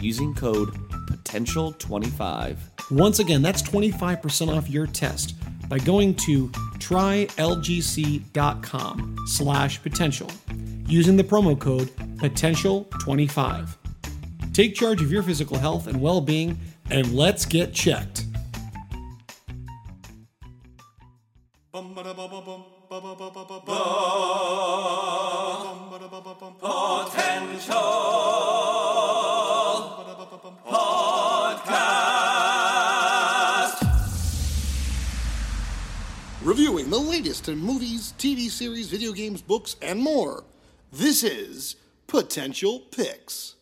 using code potential25 Once again, that's 25% off your test by going to trylgc.com slash potential using the promo code potential25. Take charge of your physical health and well-being and let's get checked. Reviewing the latest in movies, TV series, video games, books, and more. This is Potential Picks.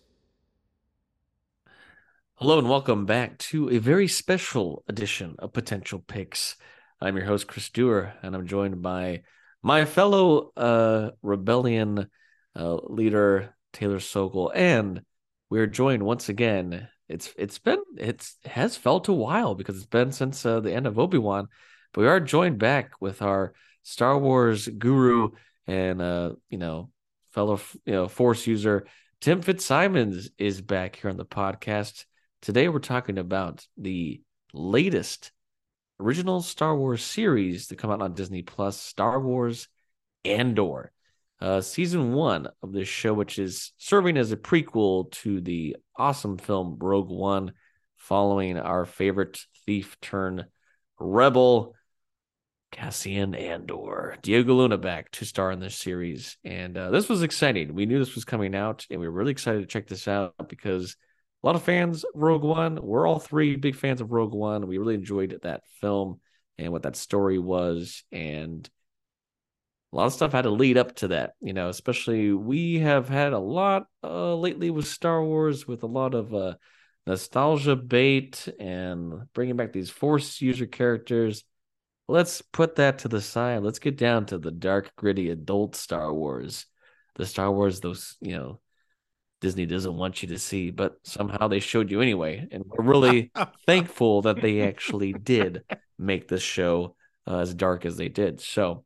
Hello and welcome back to a very special edition of Potential Picks. I'm your host Chris Dewar, and I'm joined by my fellow uh, rebellion uh, leader Taylor Sokol, and we're joined once again. It's it's been it's has felt a while because it's been since uh, the end of Obi Wan, but we are joined back with our Star Wars guru and uh you know fellow you know Force user Tim Fitzsimons is back here on the podcast. Today we're talking about the latest original Star Wars series to come out on Disney Plus, Star Wars Andor. Uh, season one of this show, which is serving as a prequel to the awesome film Rogue One, following our favorite thief turn rebel, Cassian Andor. Diego Luna back to star in this series. And uh, this was exciting. We knew this was coming out, and we were really excited to check this out because a lot of fans of Rogue One. We're all three big fans of Rogue One. We really enjoyed that film and what that story was. And a lot of stuff had to lead up to that, you know, especially we have had a lot uh, lately with Star Wars with a lot of uh, nostalgia bait and bringing back these Force user characters. Let's put that to the side. Let's get down to the dark, gritty adult Star Wars. The Star Wars, those, you know, Disney doesn't want you to see, but somehow they showed you anyway. And we're really thankful that they actually did make this show uh, as dark as they did. So,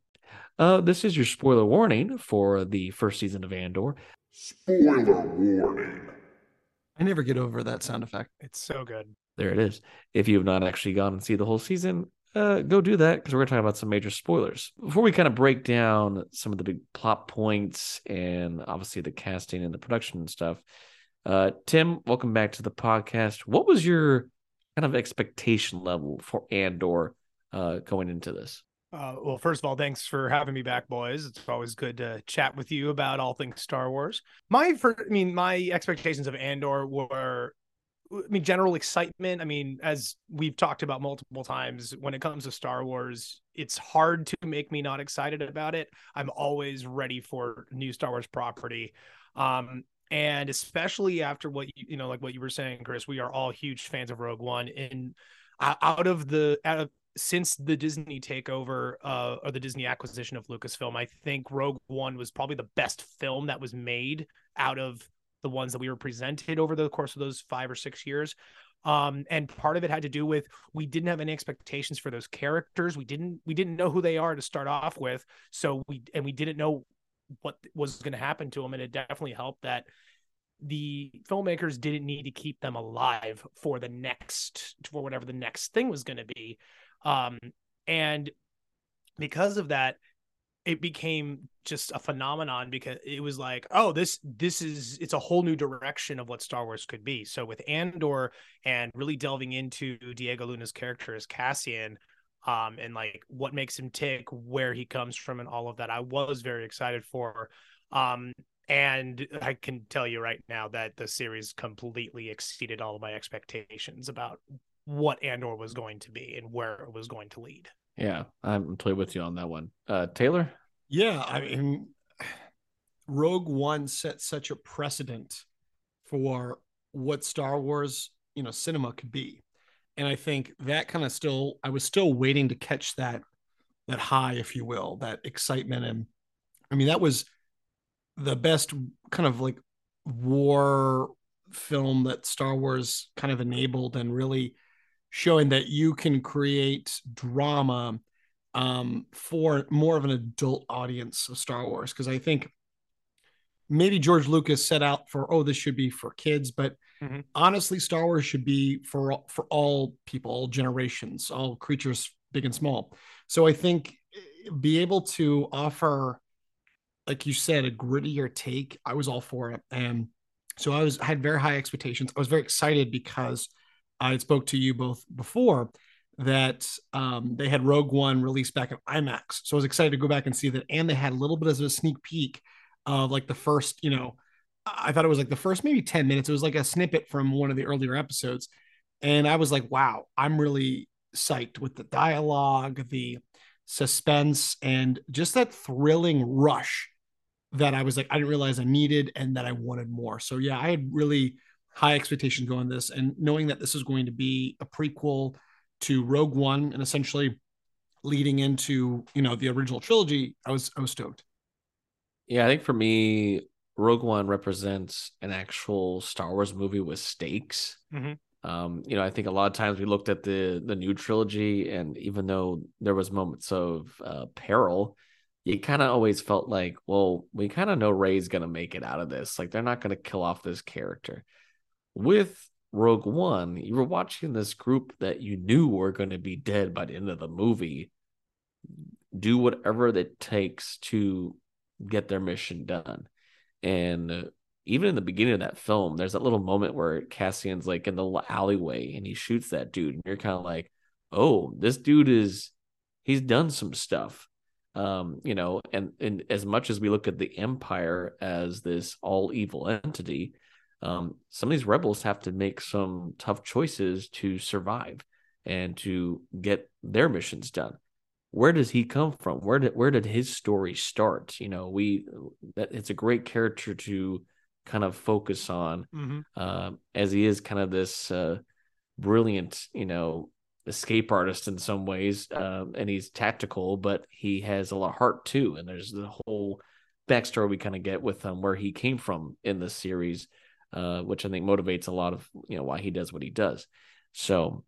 uh, this is your spoiler warning for the first season of Andor. Spoiler warning. I never get over that sound effect. It's so good. There it is. If you have not actually gone and see the whole season, uh, go do that because we're going to talk about some major spoilers. Before we kind of break down some of the big plot points and obviously the casting and the production and stuff, uh, Tim, welcome back to the podcast. What was your kind of expectation level for Andor uh, going into this? Uh, well, first of all, thanks for having me back, boys. It's always good to chat with you about all things Star Wars. My, first, I mean, my expectations of Andor were I mean, general excitement. I mean, as we've talked about multiple times, when it comes to Star Wars, it's hard to make me not excited about it. I'm always ready for new Star Wars property. Um, and especially after what you, you know, like what you were saying, Chris, we are all huge fans of Rogue One. And out of the, out of, since the Disney takeover uh, or the Disney acquisition of Lucasfilm, I think Rogue One was probably the best film that was made out of the ones that we were presented over the course of those five or six years. Um, and part of it had to do with we didn't have any expectations for those characters. We didn't we didn't know who they are to start off with. So we and we didn't know what was going to happen to them. And it definitely helped that the filmmakers didn't need to keep them alive for the next for whatever the next thing was going to be um and because of that it became just a phenomenon because it was like, oh, this this is it's a whole new direction of what Star Wars could be. So with Andor and really delving into Diego Luna's character as Cassian, um, and like what makes him tick, where he comes from, and all of that, I was very excited for. Um, and I can tell you right now that the series completely exceeded all of my expectations about what Andor was going to be and where it was going to lead. Yeah, I'm totally with you on that one. Uh, Taylor? Yeah, I mean, Rogue One set such a precedent for what Star Wars, you know, cinema could be. And I think that kind of still, I was still waiting to catch that, that high, if you will, that excitement. And I mean, that was the best kind of like war film that Star Wars kind of enabled and really showing that you can create drama um, for more of an adult audience of Star Wars. Because I think maybe George Lucas set out for, oh, this should be for kids, but mm-hmm. honestly, Star Wars should be for for all people, all generations, all creatures, big and small. So I think eh, be able to offer, like you said, a grittier take. I was all for it, and so I was had very high expectations. I was very excited because I spoke to you both before that um, they had Rogue One released back in IMAX. So I was excited to go back and see that. And they had a little bit of a sneak peek of like the first, you know, I thought it was like the first maybe 10 minutes. It was like a snippet from one of the earlier episodes. And I was like, wow, I'm really psyched with the dialogue, the suspense, and just that thrilling rush that I was like, I didn't realize I needed and that I wanted more. So yeah, I had really high expectations going this and knowing that this is going to be a prequel to Rogue One and essentially leading into you know the original trilogy, I was I was stoked. Yeah, I think for me, Rogue One represents an actual Star Wars movie with stakes. Mm-hmm. Um, you know, I think a lot of times we looked at the the new trilogy, and even though there was moments of uh, peril, you kind of always felt like, well, we kind of know Rey's gonna make it out of this. Like they're not gonna kill off this character. With Rogue One, you were watching this group that you knew were going to be dead by the end of the movie do whatever it takes to get their mission done. And even in the beginning of that film, there's that little moment where Cassian's like in the alleyway and he shoots that dude, and you're kind of like, oh, this dude is he's done some stuff. Um, you know, and and as much as we look at the Empire as this all evil entity, um, some of these rebels have to make some tough choices to survive and to get their missions done. Where does he come from? Where did where did his story start? You know, we that it's a great character to kind of focus on, mm-hmm. uh, as he is kind of this uh, brilliant, you know, escape artist in some ways, uh, and he's tactical, but he has a lot of heart too. And there's the whole backstory we kind of get with him where he came from in the series uh, which I think motivates a lot of you know why he does what he does. So,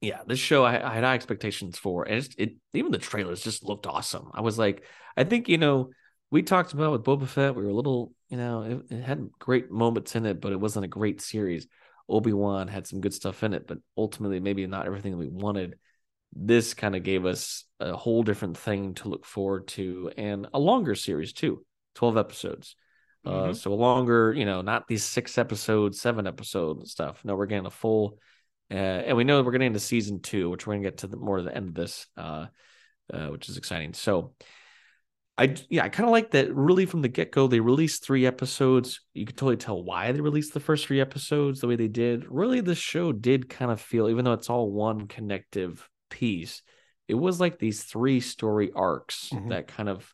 yeah, this show I, I had high expectations for, and it even the trailers just looked awesome. I was like, I think you know we talked about with Boba Fett, we were a little you know it, it had great moments in it, but it wasn't a great series. Obi Wan had some good stuff in it, but ultimately maybe not everything that we wanted. This kind of gave us a whole different thing to look forward to, and a longer series too, twelve episodes. Uh, mm-hmm. so longer, you know, not these six episodes, seven episode stuff. No, we're getting a full, uh, and we know we're getting into season two, which we're gonna get to the more to the end of this, uh, uh, which is exciting. So, I yeah, I kind of like that. Really, from the get go, they released three episodes. You could totally tell why they released the first three episodes the way they did. Really, the show did kind of feel, even though it's all one connective piece, it was like these three story arcs mm-hmm. that kind of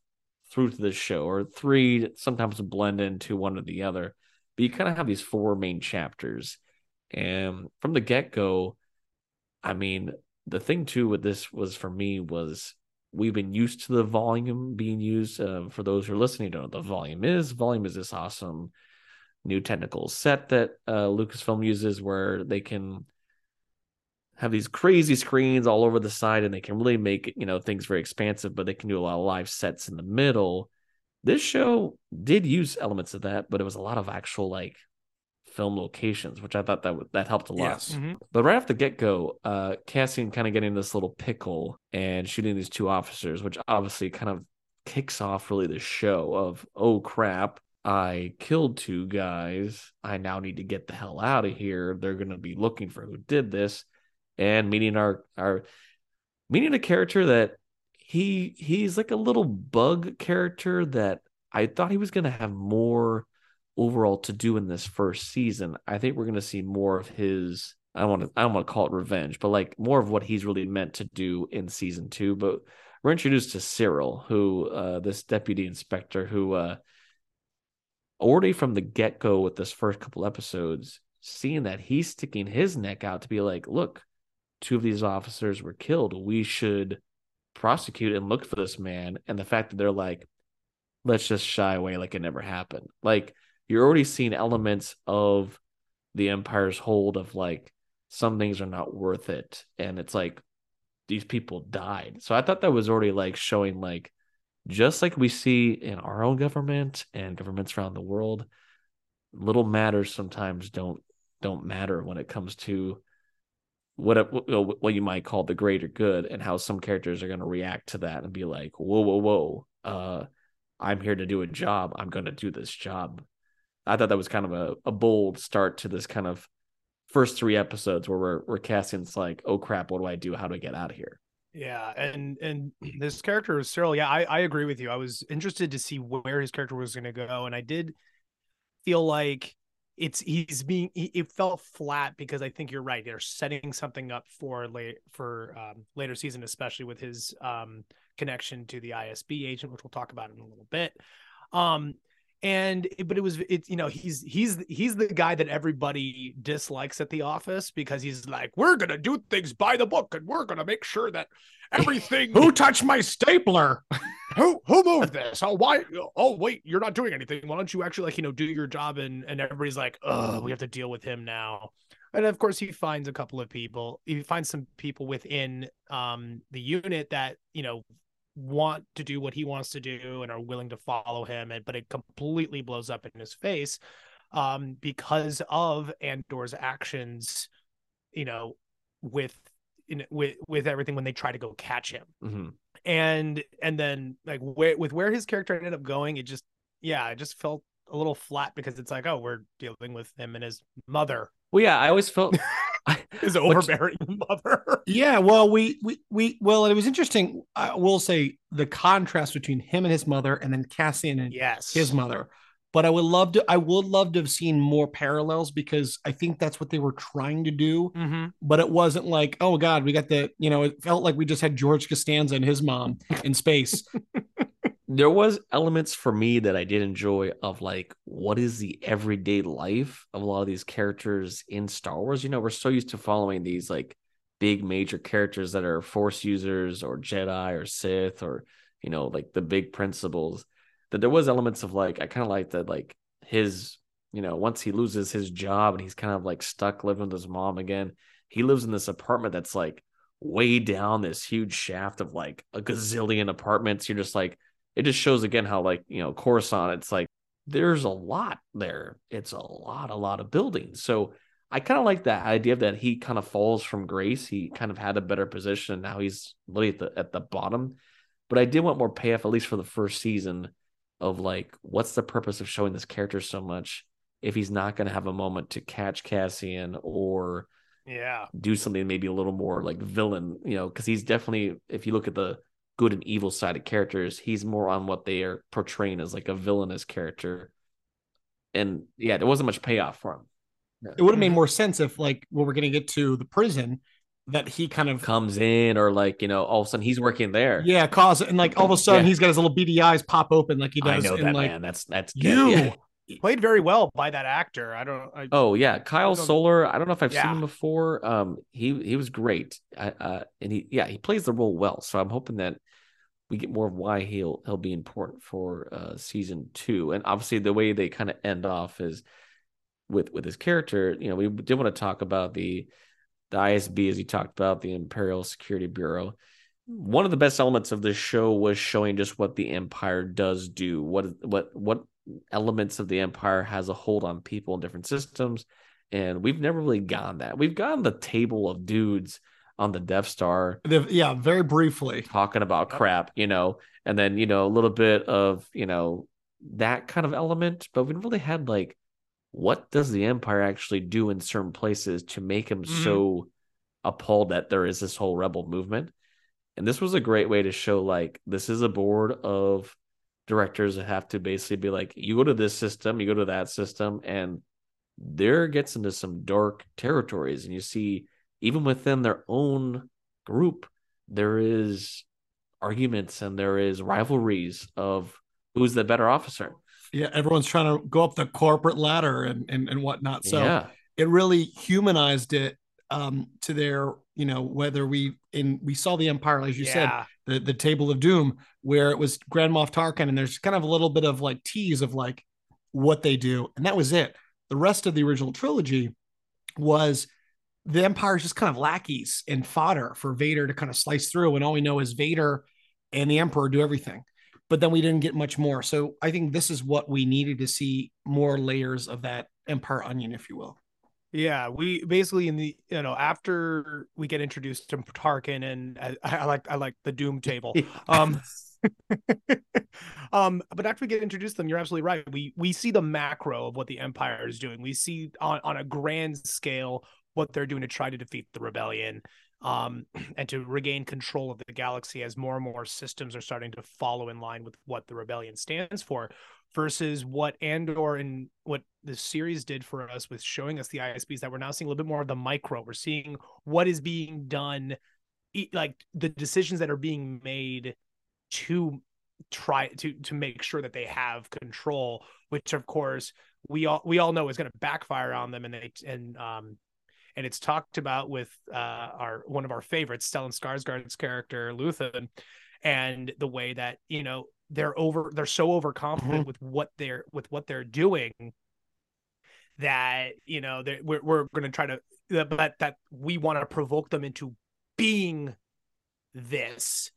through to the show, or three sometimes blend into one or the other. But you kind of have these four main chapters. And from the get go, I mean, the thing too with this was for me was we've been used to the volume being used. Uh, for those who are listening, don't know what the volume is. Volume is this awesome new technical set that uh, Lucasfilm uses where they can have these crazy screens all over the side and they can really make you know things very expansive but they can do a lot of live sets in the middle. This show did use elements of that but it was a lot of actual like film locations which i thought that that helped a lot. Yes. mm-hmm. but right off the get-go uh cassian kind of getting this little pickle and shooting these two officers which obviously kind of kicks off really the show of oh crap i killed two guys. I now need to get the hell out of here. They're going to be looking for who did this and meeting our our meeting a character that he he's like a little bug character that i thought he was going to have more overall to do in this first season i think we're going to see more of his I don't want to I don't want to call it revenge, but like more of what he's really meant to do in season two. But we're introduced to Syril, who uh, this deputy inspector, who uh, already from the get go with this first couple episodes, seeing that he's sticking his neck out to be like, look, two of these officers were killed. We should prosecute and look for this man. And the fact that they're like, let's just shy away like it never happened. Like you're already seeing elements of the Empire's hold of like some things are not worth it. And it's like these people died. So I thought that was already like showing like just like we see in our own government and governments around the world, little matters sometimes don't don't matter when it comes to what what you might call the greater good and how some characters are going to react to that and be like, whoa, whoa, whoa, uh, I'm here to do a job. I'm going to do this job. I thought that was kind of a, a bold start to this kind of first three episodes where we're we're Cassian's like, oh crap, what do I do? How do I get out of here? Yeah, and and this character is Syril. Yeah, I, I agree with you. I was interested to see where his character was going to go, and I did feel like it's he's being he, it felt flat because I think you're right. They're setting something up for late for um, later season, especially with his um, connection to the ISB agent, which we'll talk about in a little bit. Um, and but it was it's you know he's he's he's the guy that everybody dislikes at the office because he's like we're gonna do things by the book and we're gonna make sure that everything who touched my stapler who who moved this? Oh why oh wait you're not doing anything. Why don't you actually like you know do your job and and everybody's like oh we have to deal with him now. And of course he finds a couple of people he finds some people within um the unit that you know want to do what he wants to do and are willing to follow him and but it completely blows up in his face um because of Andor's actions you know with in, with with everything when they try to go catch him. Mm-hmm. And and then like where, with where his character ended up going it just yeah it just felt a little flat because it's like oh we're dealing with him and his mother well yeah i always felt his overbearing mother. Yeah, well, we we we well, it was interesting. I will say the contrast between him and his mother, and then Cassian and yes, his mother. But I would love to. I would love to have seen more parallels because I think that's what they were trying to do. Mm-hmm. But it wasn't like, oh God, we got the. You know, it felt like we just had George Costanza and his mom in space. there was elements for me that I did enjoy of like what is the everyday life of a lot of these characters in Star Wars. You know, we're so used to following these like big major characters that are Force users or Jedi or Sith or you know like the big principles. That there was elements of like I kind of like that like his you know once he loses his job and he's kind of like stuck living with his mom again. He lives in this apartment that's like way down this huge shaft of like a gazillion apartments. You're just like it just shows again how like you know Coruscant, it's like there's a lot there. It's a lot, a lot of buildings. So I kind of like that idea that he kind of falls from grace. He kind of had a better position, and now he's really at the at the bottom. But I did want more payoff, at least for the first season, of like, what's the purpose of showing this character so much if he's not going to have a moment to catch Cassian or yeah do something maybe a little more like villain, you know? Because he's definitely, if you look at the good and evil sided characters. He's more on what they are portraying as like a villainous character. And yeah, there wasn't much payoff for him. Yeah. It would have made mm-hmm. more sense if, like, when we're going to get to the prison, that he kind of comes in, or like, you know, all of a sudden he's working there. Yeah, cause and like all of a sudden yeah. he's got his little beady eyes pop open like he does. I know in, that like, man. That's that's you. Yeah. Played very well by that actor. I don't. I, oh yeah, Kyle Soller. I don't know if I've yeah. seen him before. Um, he he was great. Uh, and he yeah he plays the role well. So I'm hoping that we get more of why he'll he'll be important for uh, season two. And obviously, the way they kind of end off is with with his character. You know, we did want to talk about the the ISB as you talked about the Imperial Security Bureau. One of the best elements of this show was showing just what the Empire does do. What what what elements of the Empire has a hold on people in different systems, and we've never really gone that. We've gone the table of dudes on the Death Star. Yeah, very briefly talking about crap, you know, and then you know a little bit of you know that kind of element, but we really had like what does the Empire actually do in certain places to make him Mhm. so appalled that there is this whole rebel movement. And this was a great way to show like this is a board of directors that have to basically be like, you go to this system, you go to that system, and there gets into some dark territories. And you see, even within their own group, there is arguments and there is rivalries of who's the better officer. Yeah, everyone's trying to go up the corporate ladder and and, and whatnot. So yeah. it really humanized it um to their, you know, whether we in we saw the Empire, as you said, the the table of doom where it was Grand Moff Tarkin, and there's kind of a little bit of like tease of like what they do, and that was it. The rest of the original trilogy was the Empire's just kind of lackeys and fodder for Vader to kind of slice through, and all we know is Vader and the Emperor do everything. But then we didn't get much more. So I think this is what we needed to see more layers of that Empire onion, if you will. Yeah, we basically in the you know after we get introduced to Tarkin and I, I like I like the Doom table. Um, um, but after we get introduced to them, you're absolutely right. We we see the macro of what the Empire is doing. We see on on a grand scale what they're doing to try to defeat the rebellion, um, and to regain control of the galaxy as more and more systems are starting to follow in line with what the rebellion stands for. Versus what Andor and what the series did for us with showing us the ISBs that we're now seeing a little bit more of the micro. We're seeing what is being done, like the decisions that are being made to try to to make sure that they have control which of course we all we all know is going to backfire on them and they and um and it's talked about with uh our one of our favorites Stellan Skarsgård's character Luthen and the way that you know they're over they're so overconfident with what they're with what they're doing that you know we're we're going to try to but that we want to provoke them into being this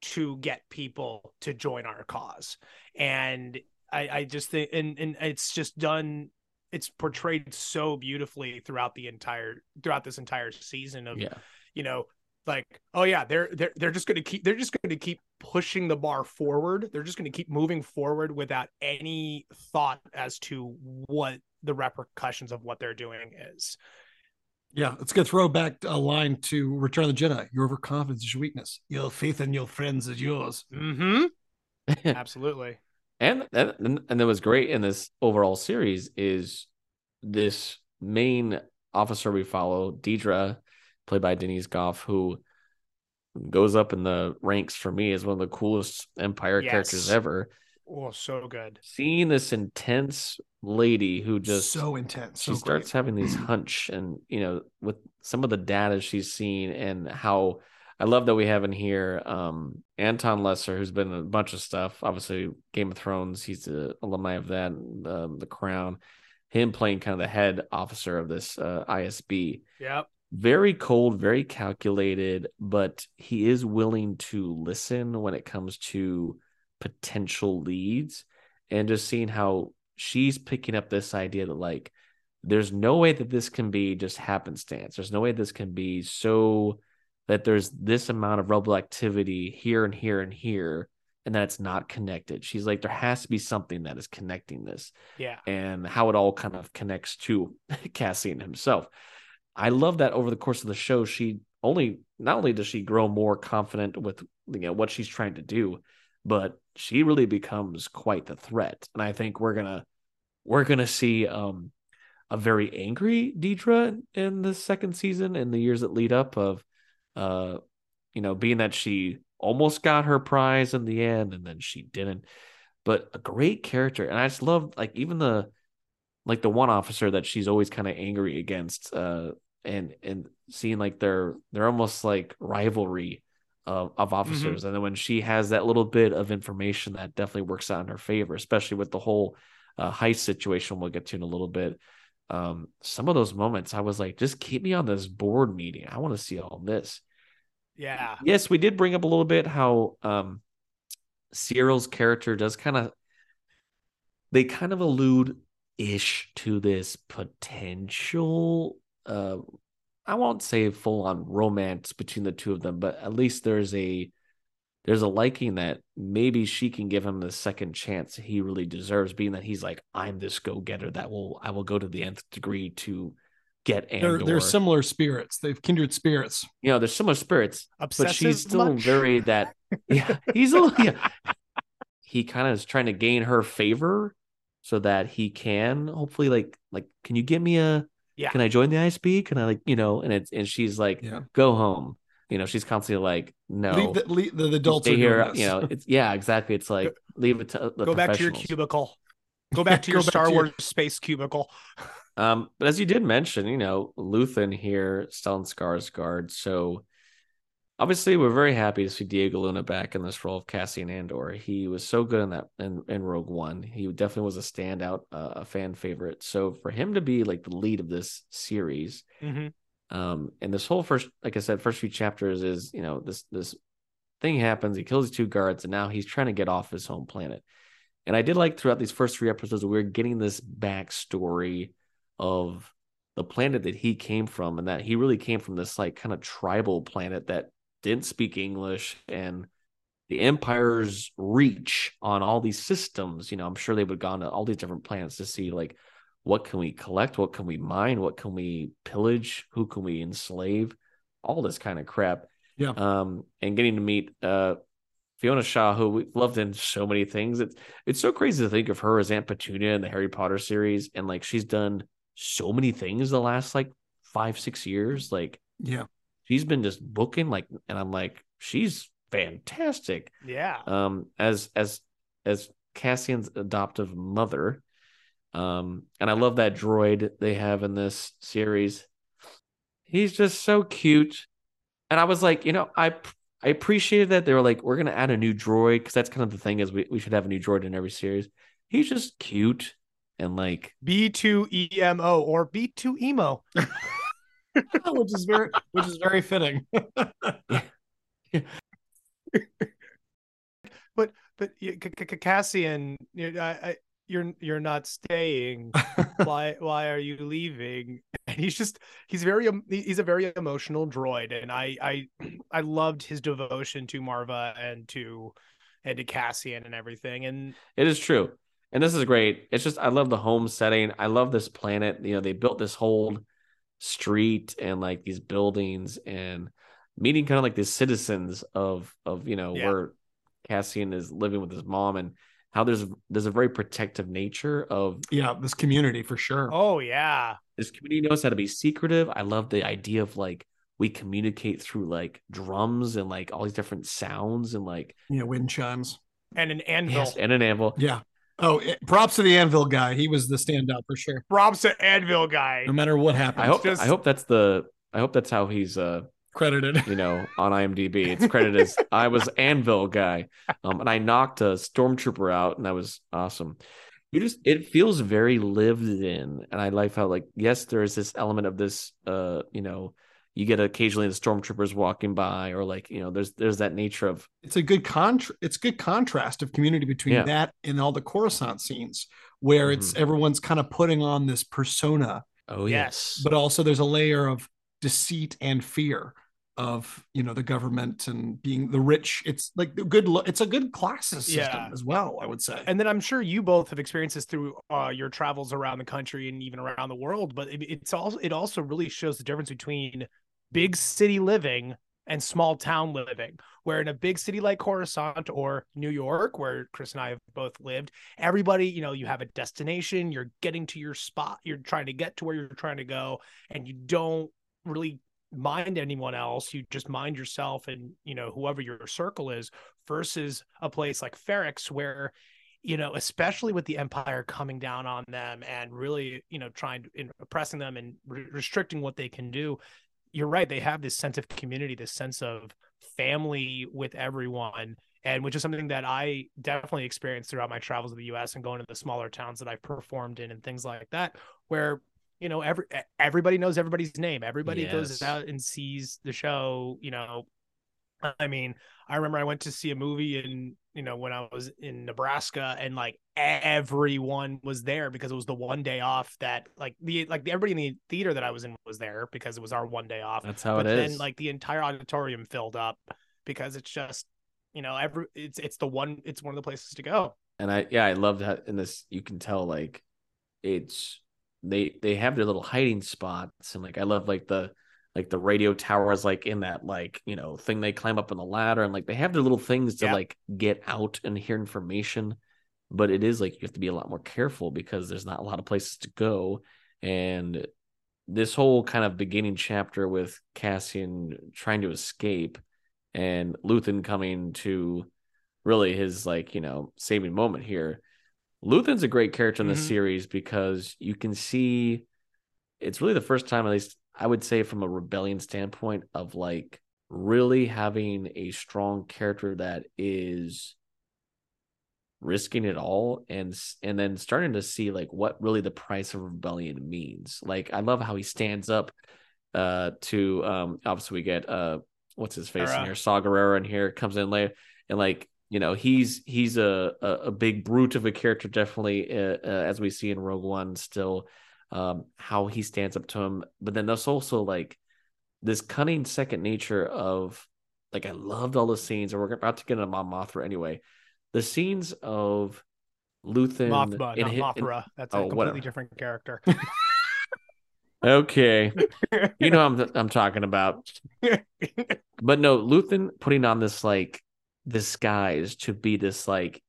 to get people to join our cause. And i i just think and and it's just done it's portrayed so beautifully throughout the entire throughout this entire season of Yeah. you know like oh yeah they're they're they're just going to keep they're just going to keep pushing the bar forward they're just going to keep moving forward without any thought as to what the repercussions of what they're doing is Yeah, let's get throw back a line to Return of the Jedi. Your overconfidence is your weakness. Your faith in your friends is yours. mm-hmm absolutely and and and that was great in this overall series is this main officer we follow, Dedra, played by Denise Gough, who goes up in the ranks for me as one of the coolest Empire characters ever. oh so good Seeing this intense lady who just so intense. she so starts great. having these hunch and you know with some of the data she's seen and how I love that we have in here um Anton Lesser who's been in a bunch of stuff. Obviously Game of Thrones he's the alumni of that the Crown. Him playing kind of the head officer of this uh, ISB yep. Very cold very calculated but he is willing to listen when it comes to potential leads and just seeing how she's picking up this idea that like there's no way that this can be just happenstance. There's no way this can be so that there's this amount of rebel activity here and here and here and that it's not connected she's like there has to be something that is connecting this yeah and how it all kind of connects to Cassian himself. I love that over the course of the show, she only not only does she grow more confident with you know what she's trying to do, but she really becomes quite the threat. And I think we're gonna we're gonna see um a very angry Dedra in the second season in the years that lead up of uh you know being that she almost got her prize in the end and then she didn't. But a great character and i just love like even the like the one officer that she's always kind of angry against uh and and seeing like their they're almost like rivalry of, of officers. And then when she has that little bit of information that definitely works out in her favor especially with the whole uh, heist situation we'll get to in a little bit um some of those moments i was like just keep me on this board meeting. I want to see all this yeah. Yes, we did bring up a little bit how um Syril's character does kind of they kind of allude ish to this potential uh I won't say full on romance between the two of them, but at least there's a there's a liking that maybe she can give him the second chance he really deserves, being that he's like, I'm this go getter that will I will go to the nth degree to get Andor. They're, they're similar spirits. They've kindred spirits. you know, there's similar spirits, Obsessive but she's still much? very that. Yeah, he's a little. Yeah. He kind of is trying to gain her favor so that he can hopefully like like can you get me a Yeah. can I join the ISB? Can I like you know and it's and she's like Yeah. go home. You know, she's constantly like no. Leave the, leave, the, the adults stay are here. doing. You know, it's yeah, exactly. It's like leave it to the Go back to your cubicle. Go back to your Star to your- Wars space cubicle. Um, but as you did mention, you know, Luthen here, Stellan Skarsgård. So obviously, we're very happy to see Diego Luna back in this role of Cassian Andor. He was so good in that in, in Rogue One. He definitely was a standout, uh, a fan favorite. So for him to be like the lead of this series, Mhm. um, and this whole first, like I said, first few chapters is you know this this thing happens. He kills two guards, and now he's trying to get off his home planet. And I did like throughout these first three episodes, we are getting this backstory of the planet that he came from, and that he really came from this like kind of tribal planet that didn't speak English, and the Empire's reach on all these systems. You know, I'm sure they would have gone to all these different planets to see like what can we collect, what can we mine, what can we pillage, who can we enslave, all this kind of crap. Yeah. Um, and getting to meet uh Fiona Shaw, who we've loved in so many things. It's it's so crazy to think of her as Aunt Petunia in the Harry Potter series, and like she's done so many things the last like five six years. Like yeah. she's been just booking like, and I'm like she's fantastic. Yeah. Um, as as as Cassian's adoptive mother, um, and I love that droid they have in this series. He's just so cute, and I was like, you know, I I appreciated that they were like, we're gonna add a new droid because that's kind of the thing is we, we should have a new droid in every series. He's just cute and like B2 EMO or B2 emo. which is very which is very fitting. But you- C- C- C- Cassian, you- I, I, you're you're not staying. why why are you leaving? And he's just he's very he's a very emotional droid, and I I I loved his devotion to Marva and to and to Cassian and everything. And It is true. And this is great. It's just I love the home setting. I love this planet. You know, they built this whole street and like these buildings and meeting kind of like the citizens of of, you know, Yeah. where Cassian is living with his mom and how there's there's a very protective nature of yeah, this community for sure. oh yeah, this community knows how to be secretive. I love the idea of like we communicate through like drums and like all these different sounds and like Yeah, wind chimes. and an anvil. yes, and an anvil. Yeah. Oh, it- props to the Anvil guy. He was the standout for sure. Props to anvil guy. No matter what happens, I hope just- I hope that's the I hope that's how he's uh credited. you know, on IMDb. It's credited as I was Anvil guy. Um, and I knocked a stormtrooper out, and that was awesome. You just it feels very lived in, and I like how like yes, there is this element of this. Uh, you know, you get occasionally the stormtroopers walking by, or like you know, there's there's that nature of it's a good contra- it's good contrast of community between Yeah. that and all the Coruscant scenes where it's everyone's kind of putting on this persona, oh Yes. but also there's a layer of deceit and fear of you know the government and being the rich. It's like the good. lo- It's a good classes system Yeah. as well. I would say. and then I'm sure you both have experienced this through uh, your travels around the country and even around the world. But it, it's also it also really shows the difference between big city living and small town living. Where in a big city like Coruscant or New York, where Chris and I have both lived, everybody you know you have a destination, you're getting to your spot, you're trying to get to where you're trying to go, and you don't really mind anyone else you just mind yourself and you know whoever your circle is versus a place like Ferrix where you know especially with the empire coming down on them and really you know trying to in, oppressing them and re- restricting what they can do you're right they have this sense of community this sense of family with everyone and which is something that I definitely experienced throughout my travels of the US and going to the smaller towns that I've performed in and things like that where you know every everybody knows everybody's name everybody Yes. goes out and sees the show you know i mean i remember i went to see a movie in you know when i was in nebraska and like everyone was there because it was the one day off that like the like everybody in the theater that i was in was there because it was our one day off that's how but it then is. like the entire auditorium filled up because it's just you know, every it's it's the one it's one of the places to go. and I yeah, I love that in this you can tell like it's they they have their little hiding spots and like I love like the like the radio towers like in that like you know thing they climb up on the ladder and like they have their little things to Yeah. like get out and hear information but it is like you have to be a lot more careful because there's not a lot of places to go and this whole kind of beginning chapter with Cassian trying to escape and Luthen coming to really his like you know saving moment here. Luthen's a great character in this Mhm. series because you can see it's really the first time, at least I would say, from a rebellion standpoint, of like really having a strong character that is risking it all and and then starting to see like what really the price of rebellion means. Like i love how he stands up uh to um obviously we get uh what's his face in here? Saw Gerrera in here comes in later and like you know he's he's a a, a big brute of a character definitely uh, uh, as we see in rogue one still um how he stands up to him but then there's also like this cunning second nature of like i loved all the scenes and we're about to get into Mon Mothra anyway the scenes of Luthen Mothra, in not hi- in- Mothra. That's oh, a completely whatever. different character. okay you know I'm I'm talking about but no Luthen putting on this like disguise to be this like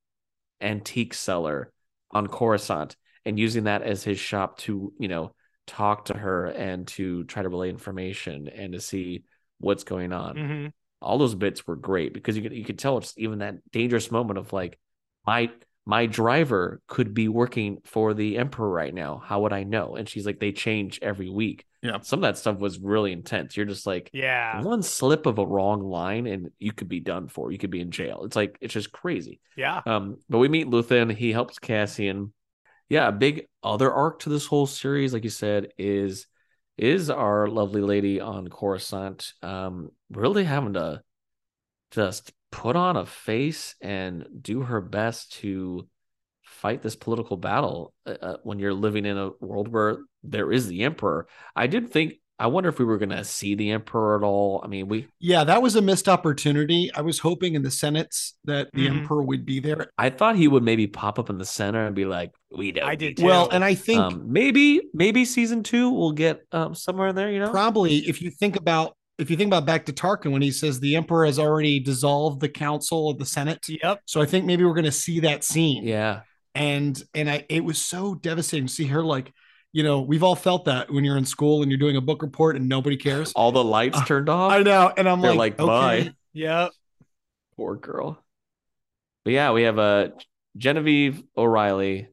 antique seller on Coruscant and using that as his shop to you know talk to her and to try to relay information and to see what's going on hmm all those bits were great because you could you could tell it's even that dangerous moment of like my my driver could be working for the emperor right now how would i know and she's like they change every week Yeah. some of that stuff was really intense you're just like Yeah. one slip of a wrong line and you could be done for you could be in jail it's like it's just crazy Yeah. um, but we meet Luthen. He helps Cassian. Yeah, a big other arc to this whole series, like you said, is is our lovely lady on Coruscant um, really having to just put on a face and do her best to fight this political battle uh, uh, when you're living in a world where there is the emperor. I did think. I wonder if we were going to see the emperor at all. I mean, we Yeah, that was a missed opportunity. I was hoping in the Senates that the Mhm. emperor would be there. I thought he would maybe pop up in the center and be like, "We don't." I did too. Well, and I think um, maybe maybe season two we'll get um somewhere in there. You know, probably if you think about if you think about back to Tarkin when he says the emperor has already dissolved the council of the Senate. Yep. So I think maybe we're going to see that scene. yeah, and and I it was so devastating to see her like you know we've all felt that when you're in school and you're doing a book report and nobody cares. all the lights Uh, turned off. I know, and I'm They're like, like, okay, bye. Yep. Poor girl. But yeah, we have uh, Genevieve O'Reilly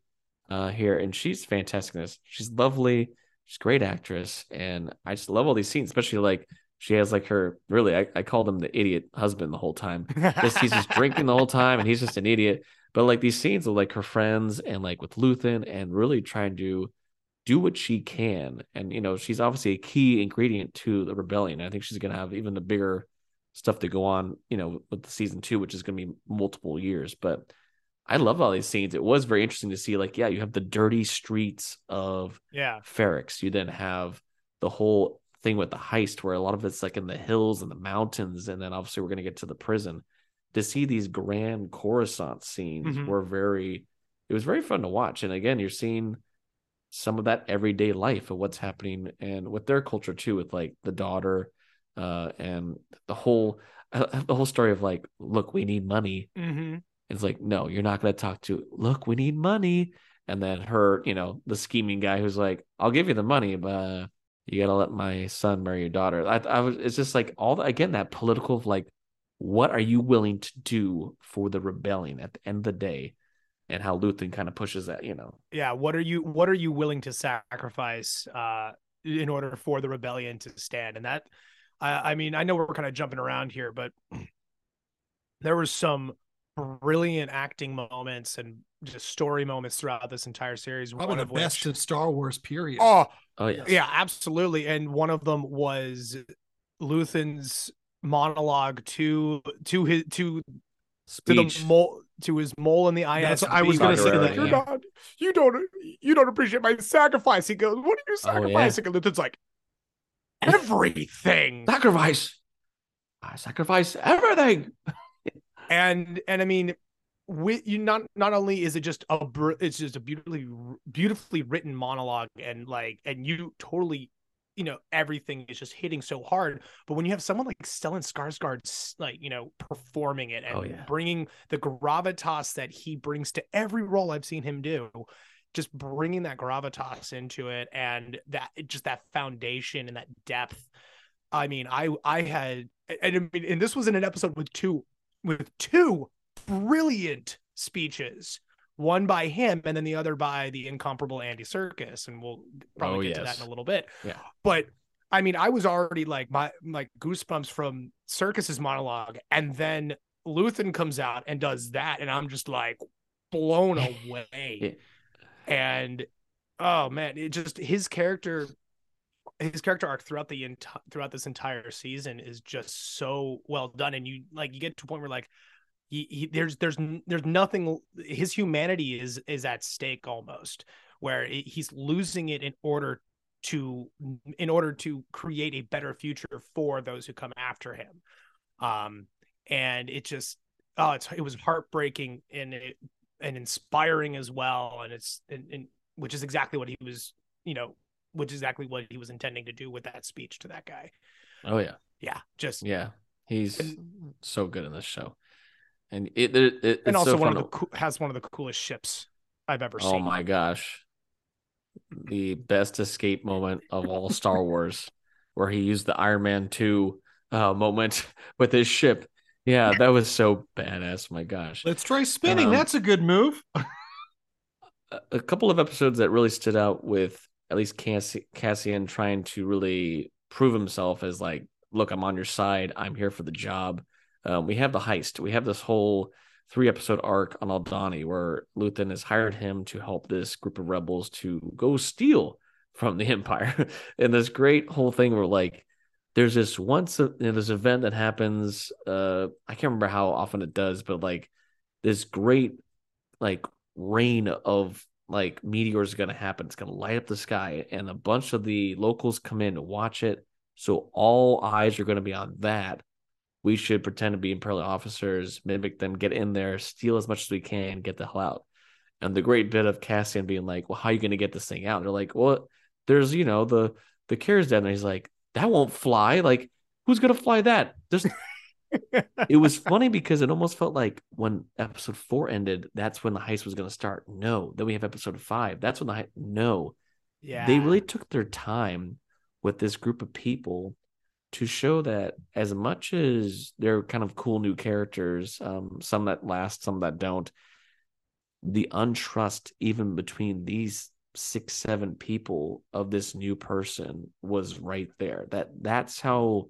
uh, here, and she's fantastic. in this. She's lovely. She's a great actress, and I just love all these scenes, especially like she has like her really. I, I called him the idiot husband the whole time. just he's just drinking the whole time and he's just an idiot. But like these scenes of like her friends and like with Luthen and really trying to do what she can. And you know, she's obviously a key ingredient to the rebellion. I think she's gonna have even the bigger stuff to go on, you know, with the season two, which is gonna be multiple years. But I love all these scenes. It was very interesting to see, like, yeah, you have the dirty streets of yeah. Ferrix. You then have the whole thing with the heist, where a lot of it's like in the hills and the mountains, and then obviously we're going to get to the prison. To see these grand Coruscant scenes Mhm. were very, it was very fun to watch. And again, you're seeing some of that everyday life of what's happening and with their culture too, with like the daughter, uh, and the whole, uh, the whole story of like, look, we need money. hmm It's like, no, you're not going to talk to, look, we need money. And then her, you know, the scheming guy who's like, I'll give you the money, but uh, you got to let my son marry your daughter. I, I was, it's just like all the, again, that political, like, what are you willing to do for the rebellion at the end of the day? And how Luthen kind of pushes that, you know. Yeah. What are you What are you willing to sacrifice uh, in order for the rebellion to stand? And that, I, I mean, I know we're kind of jumping around here, but there was some brilliant acting moments and just story moments throughout this entire series. probably one the of best which, of Star Wars. Period. oh Oh, yeah. yeah, absolutely. And one of them was Luthen's monologue to to his to to Speech. the mole to his mole in the IS. That's- I was gonna say that, You're yeah. not, you don't you don't appreciate my sacrifice. He goes, What are you Oh, yeah. sacrificing? And Luthen's like, Everything. sacrifice. I sacrifice everything. and and I mean, with you not not only is it just a it's just a beautifully beautifully written monologue and like and you totally you know everything is just hitting so hard but when you have someone like Stellan Skarsgård like you know performing it oh, and Oh, yeah. bringing the gravitas that he brings to every role I've seen him do just bringing that gravitas into it and that just that foundation and that depth I mean I I had and I mean and this was in an episode with two with two brilliant speeches one by him and then the other by the incomparable Andy Serkis and we'll probably Oh, get to that in a little bit. Yeah. but I mean I was already like my like goosebumps from Serkis's monologue and then Luthen comes out and does that and I'm just like blown away. And oh man it just his character his character arc throughout the enti- throughout this entire season is just so well done and you like you get to a point where like he, he there's there's there's nothing his humanity is is at stake almost where it, he's losing it in order to in order to create a better future for those who come after him. Um and it just oh it's it was heartbreaking and it and inspiring as well. And it's and, and which is exactly what he was you know which is exactly what he was intending to do with that speech to that guy. Oh yeah, yeah just yeah. He's And- so good in this show, and it, it, it it's and also so one of the to- coo- has one of the coolest ships I've ever Oh seen. Oh my gosh. The best escape moment of all Star Wars, where he used the Iron Man 2 uh, moment with his ship. Yeah, that was so badass. My gosh. Let's try spinning. Um, That's a good move. A- A couple of episodes that really stood out with at least Cassi- Cassian trying to really prove himself as like, look, I'm on your side. I'm here for the job. Um, we have the heist. We have this whole three episode arc on Aldhani where Luthen has hired him to help this group of rebels to go steal from the Empire. and this great whole thing where like there's this once you know, this event that happens. Uh, I can't remember how often it does, but like this great like rain of like meteors is going to happen. It's going to light up the sky, and a bunch of the locals come in to watch it. So all eyes are going to be on that. We should pretend to be Imperial officers, mimic them, get in there, steal as much as we can, get the hell out. And the great bit of Cassian being like, "Well, how are you going to get this thing out?" And they're like, "Well, there's you know the the carriage dead," and he's like, "That won't fly. Like, who's going to fly that?" Just it was funny because it almost felt like when episode four ended, that's when the heist was going to start. No, then we have episode five. That's when the heist. No, yeah, they really took their time with this group of people to show that as much as they're kind of cool new characters, um, some that last, some that don't, the untrust even between these six, seven people of this new person was right there. That that's how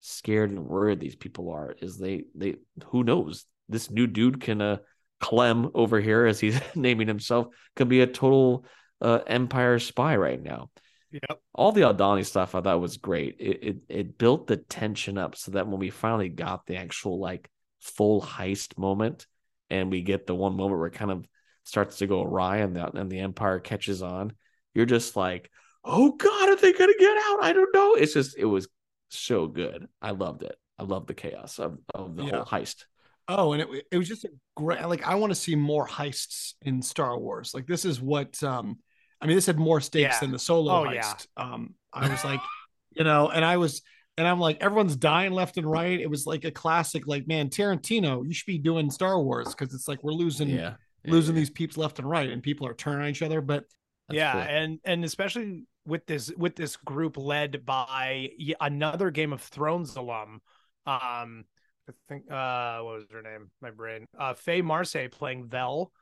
scared and worried these people are. Is they they who knows this new dude can uh Clem over here as he's naming himself could be a total uh, empire spy right now Yep. all the Aldhani stuff I thought was great. It, it it built the tension up so that when we finally got the actual like full heist moment, and we get the one moment where it kind of starts to go awry and the and the Empire catches on, you're just like, oh God, are they gonna get out? I don't know. It's just it was so good. I loved it. I loved the chaos of, of the Yeah. whole heist. Oh, and it, it was just a great like I want to see more heists in Star Wars. Like this is what um I mean this had more stakes Yeah. than the solo Oh, heist. yeah. Um I was like, you know, and I was and I'm like everyone's dying left and right. It was like a classic like man, Tarantino, you should be doing Star Wars cuz it's like we're losing Yeah, losing Yeah, these peeps left and right and people are turning on each other, but that's yeah, cool. and and especially with this with this group led by another Game of Thrones alum. Um, I think uh, what was her name? My brain. Uh, Faye Marsay playing Vel.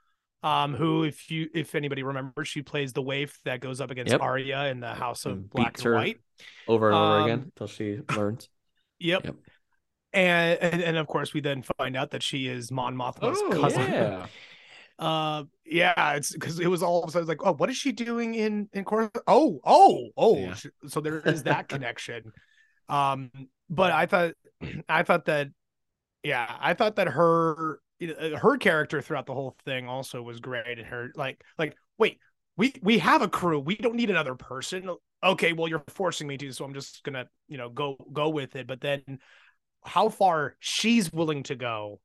Um, who, if you if anybody remembers, she plays the waif that goes up against Yep. Arya in the House of And Black and White. over and over Um, again until she learns. Yep. Yep. And, and and of course we then find out that she is Mon Mothma's Oh, cousin. yeah. Uh, yeah, it's because it was all of a sudden like, oh, what is she doing in in course? Oh, oh, oh, Yeah. so there is that connection. Um, but I thought, I thought that, yeah, I thought that her know, her character throughout the whole thing also was great, and her like like wait, we we have a crew, we don't need another person. Okay, well you're forcing me to, so I'm just gonna you know go go with it. But then, how far she's willing to go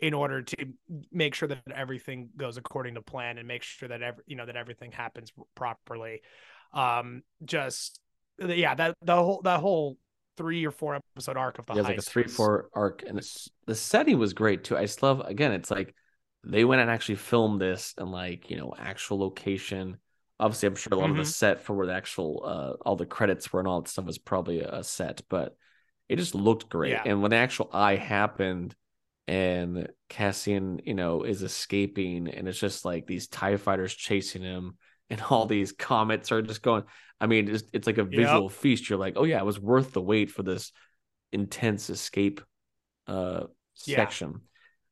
in order to make sure that everything goes according to plan and make sure that every you know that everything happens properly um just yeah that the whole that whole three or four episode arc of the yeah, like a three four arc and the setting was great too i just love again it's like they went and actually filmed this and like you know actual location obviously i'm sure a lot mm-hmm. of the set for where the actual uh all the credits were and all that stuff was probably a set but it just looked great yeah. and when the actual eye happened and cassian you know is escaping and it's just like these tie fighters chasing him and all these comets are just going i mean it's, it's like a visual yep. feast you're like oh yeah it was worth the wait for this intense escape uh section yeah.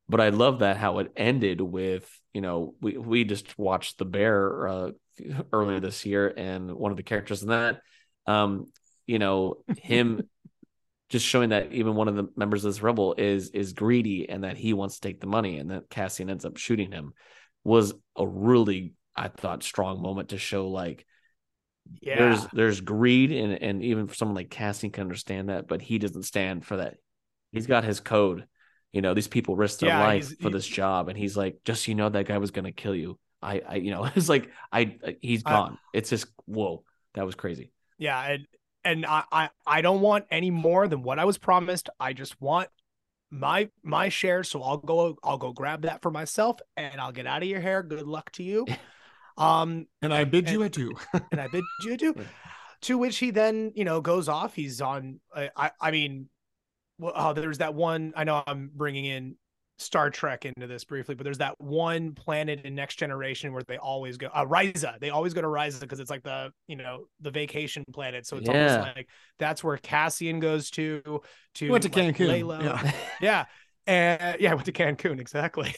but i love that how it ended with you know we we just watched the bear uh earlier this year and one of the characters in that um you know him just showing that even one of the members of this rebel is is greedy and that he wants to take the money and that cassian ends up shooting him was a really I thought strong moment to show like yeah. there's there's greed and and even for someone like Cassian can understand that, but he doesn't stand for that. He's got his code. You know, these people risk their yeah, life for this job, and he's like, just so you know, that guy was gonna kill you. I, I, you know, it's like I, he's gone. it's just whoa, that was crazy. Yeah, and and I, I, I don't want any more than what I was promised. I just want my my share, so I'll go, I'll go grab that for myself, and I'll get out of your hair. Good luck to you. Um, and I bid and, you adieu. and I bid you adieu. to which he then, you know, goes off. He's on. I, I mean, well, oh, there's that one. I know I'm bringing in Star Trek into this briefly, but there's that one planet in Next Generation where they always go. Uh, Risa. They always go to Risa because it's like the you know the vacation planet. So it's yeah. almost like that's where Cassian goes to. To went to like, Cancun. Yeah. yeah. And yeah, went to Cancun exactly.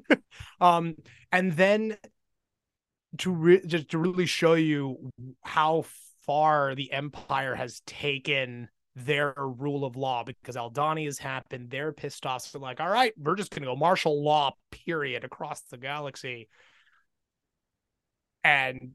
um, and then to re- just to really show you how far the empire has taken their rule of law because Aldhani has happened. They're pissed off. So like, all right, we're just gonna go martial law, period, across the galaxy. And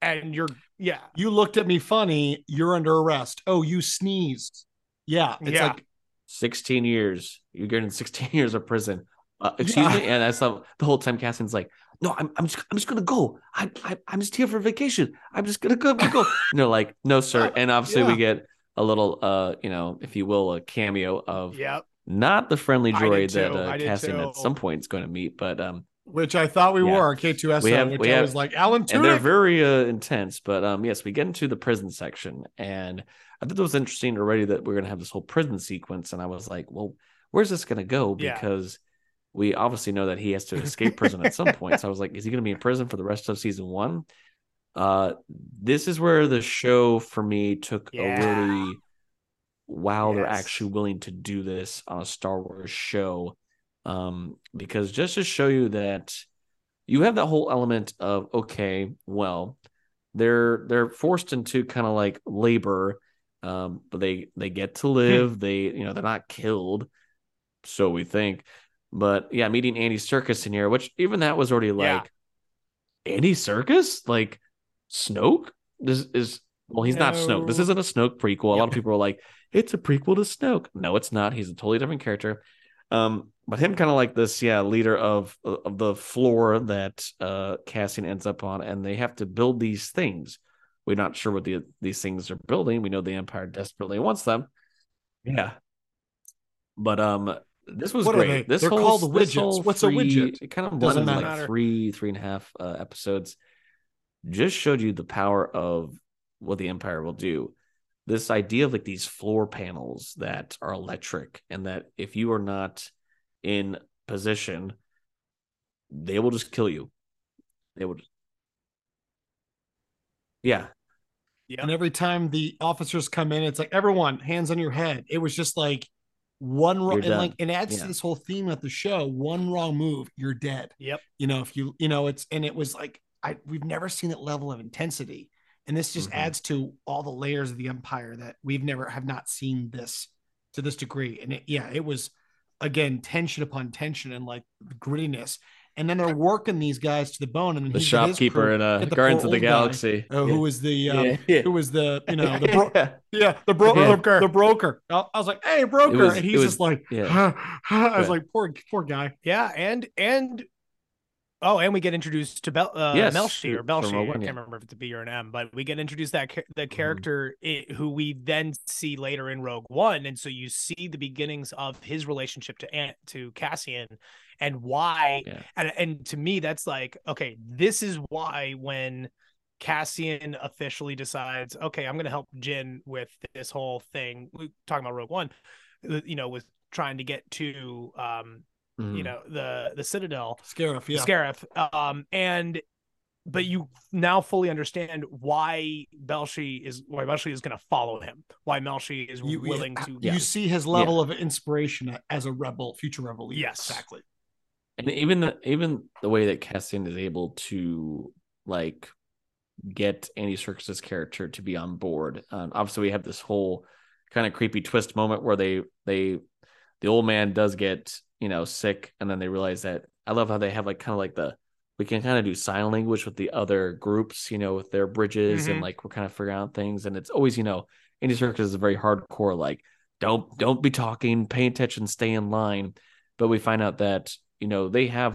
and you're yeah. You looked at me funny. You're under arrest. Oh, you sneezed. Yeah. It's yeah. like 16 years. You're getting 16 years of prison. Uh, excuse yeah. me. And I saw the whole time Cassian's like, no, I'm, I'm just, I'm just gonna go. I, I, I'm just here for vacation. I'm just gonna go, go. and they're like, no, sir. And obviously, yeah. we get a little, uh, you know, if you will, a cameo of yep. not the friendly droid that uh, Cassian at some point is going to meet, but um, which I thought we yeah. were K2SO, we have, which we I have, was like Alan Tudyk. And they're very uh, intense, but um, yes, we get into the prison section, and I thought it was interesting already that we're gonna have this whole prison sequence, and I was like, well, where's this gonna go? Because yeah we obviously know that he has to escape prison at some point. So I was like, is he going to be in prison for the rest of season one? Uh, this is where the show for me took yeah. a really wow, yes. they're actually willing to do this on a Star Wars show. Um, because just to show you that you have that whole element of okay, well, they're they're forced into kind of like labor, um, but they they get to live. they you know they're not killed, so we think but yeah, meeting Andy Serkis in here, which even that was already like yeah. Andy Serkis, like Snoke. This is well, he's no. not Snoke. This isn't a Snoke prequel. A lot of people are like, it's a prequel to Snoke. No, it's not. He's a totally different character. Um, but him kind of like this, yeah, leader of of the floor that uh Cassian ends up on, and they have to build these things. We're not sure what the these things are building. We know the Empire desperately wants them. Yeah. But um this was what great. This They're whole, called widgets. What's three, a widget? It kind of blended like matter. three, three and a half uh, episodes. Just showed you the power of what the Empire will do. This idea of like these floor panels that are electric, and that if you are not in position, they will just kill you. They will. Just... Yeah. Yeah. And every time the officers come in, it's like everyone hands on your head. It was just like one wrong and like it adds yeah. to this whole theme of the show one wrong move you're dead. Yep. You know if you you know it's and it was like i we've never seen that level of intensity and this just mm-hmm. adds to all the layers of the empire that we've never have not seen this to this degree. And it, yeah it was again tension upon tension and like grittiness and then they're working these guys to the bone. And then The he's got his shopkeeper in uh, get the Guardians of the old guy, Galaxy. uh, who was the um, yeah, yeah. who was the you know the bro- yeah. yeah the, bro- Yeah. the, the broker. I I was like, hey broker, was- and he's was- just like, yeah. I was Yeah. like, poor poor guy. Yeah, and and oh, and we get introduced to Bel uh, Yes, Melshi or from Belshi. Rogue I can't yeah. remember if it's a B or an M, but we get introduced that the Mm-hmm. character who we then see later in Rogue One, and so you see the beginnings of his relationship to Ant to Cassian and why. Yeah. And and to me, that's like okay, this is why when. Cassian officially decides, okay, I'm going to help Jyn with this whole thing. We talking about Rogue One, uh, you know, with trying to get to um, Mhm. you know the the citadel Scarif, yeah. scarif um and but you now fully understand why Belshi is why Belshi is going to follow him why Melshi is You, willing to you see his level of inspiration as a rebel, future rebel. leader. Yes. exactly. and even the, even the way that Cassian is able to like get Andy Serkis's character to be on board. Um, obviously, we have this whole kind of creepy twist moment where they they the old man does get you know sick, and then they realize that I love how they have like kind of like the we can kind of do sign language with the other groups, you know, with their bridges Mhm. and like we're kind of figuring out things, and it's always you know Andy Serkis is a very hardcore like don't don't be talking, pay attention, stay in line. But we find out that you know they have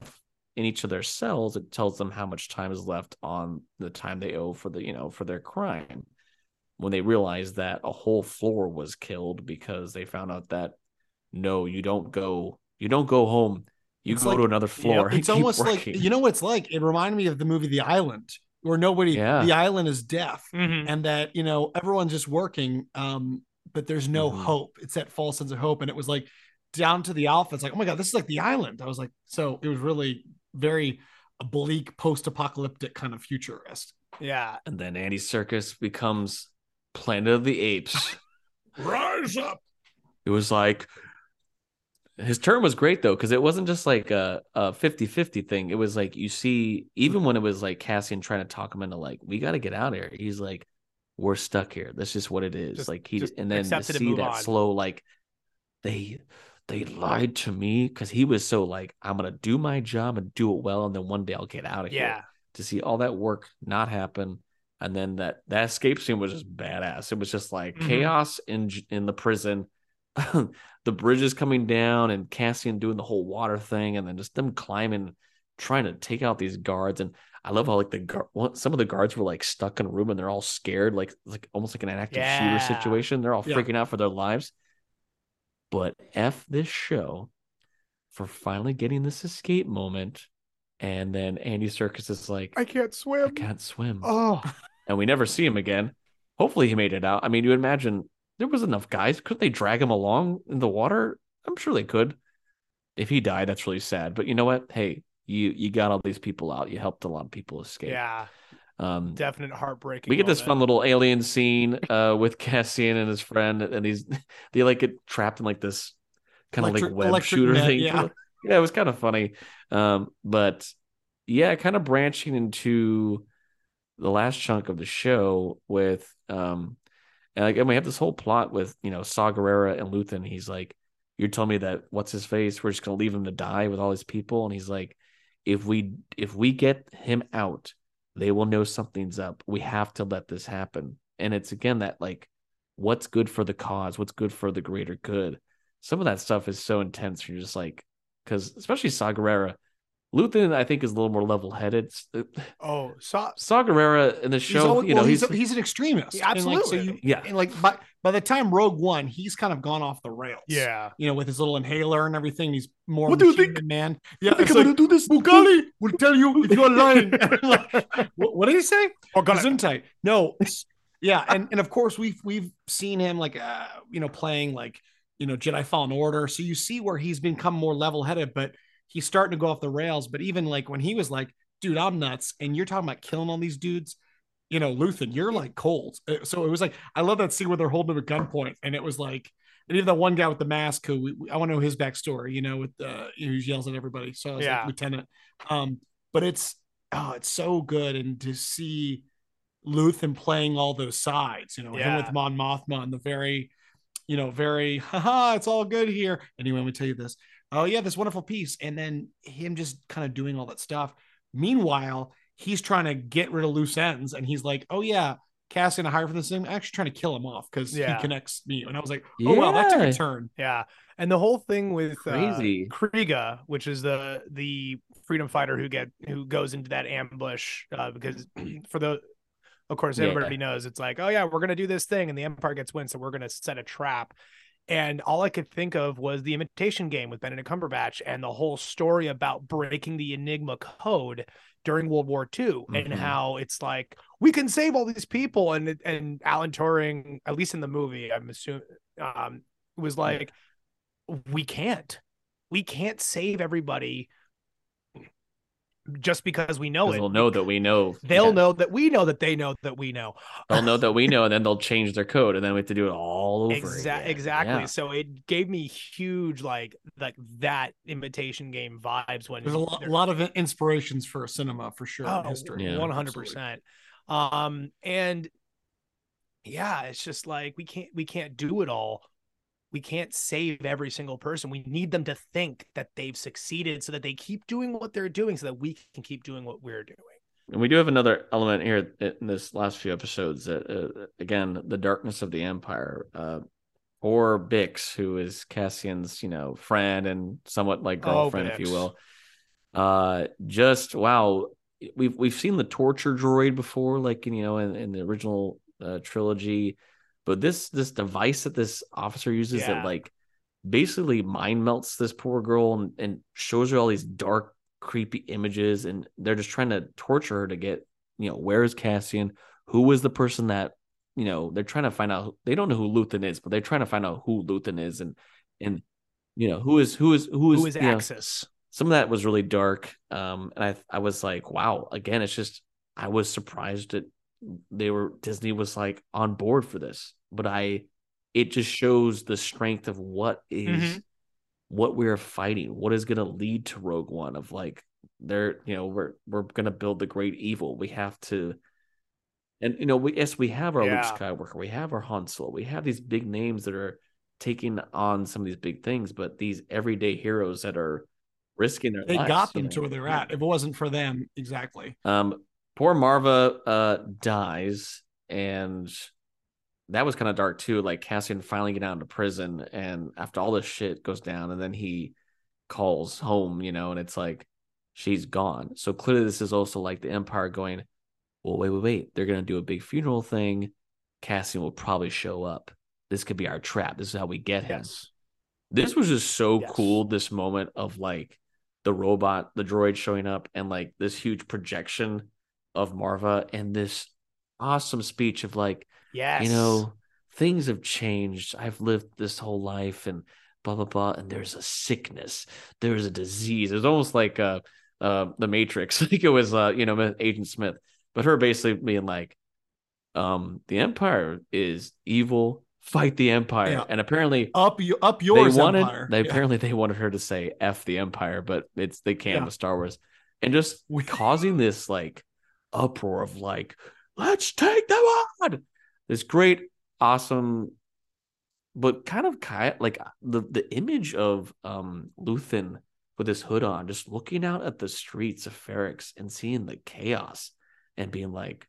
in each of their cells it tells them how much time is left on the time they owe for the you know for their crime when they realize that a whole floor was killed because they found out that no you don't go you don't go home you It's go like- to another floor and It's almost working. like you know what it's like. It reminded me of the movie The Island, where nobody Yeah. the island is deaf, Mhm. and that you know everyone's just working, um, but there's no Mhm. hope. It's that false sense of hope, and it was like down to the alpha. It's like, oh my god, this is like the island. I was like, so it was really very bleak, post-apocalyptic kind of futurist. yeah and then Andy Serkis becomes Planet of the Apes Rise up. it was like his turn was great though because it wasn't just like a, a 50-50 thing. It was like you see even when it was like cassian trying to talk him into like we got to get out of here he's like we're stuck here. That's just what it is. Just- like he and then to accept it and see that on. slow like they they lied to me because he was so like i'm gonna do my job and do it well and then one day i'll get out of here yeah. to see all that work not happen and then that that escape scene was just badass. It was just like Mhm. chaos in in the prison the bridges coming down and cassian doing the whole water thing and then just them climbing trying to take out these guards and i love how like the guard some of the guards were like stuck in a room and they're all scared like like almost like an active Yeah. shooter situation they're all Yeah. freaking out for their lives but f this show for finally getting this escape moment and then andy serkis is like I can't swim. I can't swim. oh And we never see him again. Hopefully he made it out. I mean, you imagine there was enough guys. Couldn't they drag him along in the water? I'm sure they could. If he died, that's really sad. But you know what? Hey, you you got all these people out. You helped a lot of people escape. yeah Um definite heartbreaking we get this fun little alien scene uh with Cassian and his friend, and he's they like get trapped in like this kind of like web shooter net, thing. yeah. yeah, it was kind of funny. Um, but yeah, kind of branching into the last chunk of the show with um and like and we have this whole plot with you know Saw Gerrera and Luthen. He's like, You're telling me that what's his face? We're just gonna leave him to die with all his people. And he's like, If we if we get him out, they will know something's up. We have to let this happen. And it's again that like what's good for the cause, what's good for the greater good. Some of that stuff is so intense. You're just like, because especially Saw Gerrera, Luthen, I think, is a little more level headed. oh so Saw Gerrera in the show, always- you know, well, he's, he's, he's an extremist. Yeah, And, like, so absolutely. you, yeah, and like by by the time Rogue One, he's kind of gone off the rails. yeah you know, with his little inhaler and everything. He's more What do you think? man. Yeah, think I'm like, gonna do this. Bugali will tell you if you're lying. what, what did he say? oh Gesundheit. No, yeah, and and of course we've we've seen him like uh, you know playing like you know Jedi Fallen Order, so you see where he's become more level headed, but he's starting to go off the rails. But even like when he was like, "Dude, I'm nuts," and you're talking about killing all these dudes. You know, Luthen, you're like cold. Uh, So it was like I love that scene where they're holding him at gunpoint, and it was like, and even that one guy with the mask who we, I want to know his backstory. You know, with uh, who yells at everybody. So I was Yeah. like, Lieutenant. Um, but it's oh, it's so good, and to see Luthen playing all those sides, you know, him with Mon Mothma and the very, you know, very, haha, it's all good here. Anyway, let me tell you this. Oh, yeah, this wonderful piece. And then him just kind of doing all that stuff. Meanwhile, he's trying to get rid of loose ends and he's like, oh, yeah, Cassian to hire for this thing. I'm actually trying to kill him off because Yeah. he connects me. And I was like, oh, wow, that took a turn. Yeah, and the whole thing with Crazy. uh, Kreegyr, which is the the freedom fighter who get who goes into that ambush uh, because for the, of course, Yeah. everybody knows it's like, oh yeah, we're gonna do this thing, and the Empire gets wind, so we're gonna set a trap. And all I could think of was the Imitation Game with Benedict Cumberbatch and the whole story about breaking the Enigma code during World War II and Mhm. how it's like we can save all these people and and Alan Turing, at least in the movie, I'm assuming, um, was like, we can't, we can't save everybody just because we know 'Cause it. they'll know that we know. They'll Yeah. know that we know that they know that we know. They'll know that we know, and then they'll change their code, and then we have to do it all over. Exa- again. exactly. Yeah. So it gave me huge like like that imitation game vibes when There's a lot, lot of inspirations for cinema for sure in Oh, history. One hundred percent. Um, and yeah, it's just like we can't we can't do it all. We can't save every single person. We need them to think that they've succeeded, so that they keep doing what they're doing, so that we can keep doing what we're doing. And we do have another element here in this last few episodes that, uh, again, the darkness of the Empire. Uh, or Bix, who is Cassian's, you know, friend and somewhat like Oh, girlfriend, if you will. Uh, just wow, we've we've seen the torture droid before, like you know, in, in the original uh, trilogy, but this this device that this officer uses Yeah. that like basically mind melts this poor girl and, and shows her all these dark creepy images and they're just trying to torture her to get you know where is cassian who was the person that you know they're trying to find out they don't know who luthen is but they're trying to find out who luthen is and and you know who is who is who is, Who is you know, Axis? some of that was really dark um and i i was like wow again it's just i was surprised that they were disney was like on board for this but i it just shows the strength of what is Mhm. what we're fighting what is going to lead to rogue one of like they're you know we're we're going to build the great evil we have to and you know we yes we have our Yeah. luke skywalker we have our han solo we have these big names that are taking on some of these big things but these everyday heroes that are risking their They lives, got you them know? to where they're at. If it wasn't for them, exactly. Um, poor Marva uh dies, and that was kind of dark too. Like Cassian finally get out into prison, and after all this shit goes down, and then he calls home, you know, and it's like she's gone. So clearly, this is also like the Empire going, well, wait, wait, wait. They're gonna do a big funeral thing. Cassian will probably show up. This could be our trap. This is how we get him Yes. this was just so Yes. cool this moment of like the robot the droid showing up and like this huge projection of marva and this awesome speech of like Yes. you know things have changed i've lived this whole life and blah blah blah and there's a sickness there's a disease it's almost like uh uh the matrix like it was uh you know agent smith but her basically being like um the empire is evil fight the empire Yeah. and apparently Up you up yours, they wanted Empire. they Yeah. apparently they wanted her to say F the Empire, but it's they can't Yeah. with Star Wars. And just We- causing this like uproar of like, let's take them on. This great, awesome, but kind of like the the image of um Luthen with his hood on, just looking out at the streets of Ferrix and seeing the chaos and being like,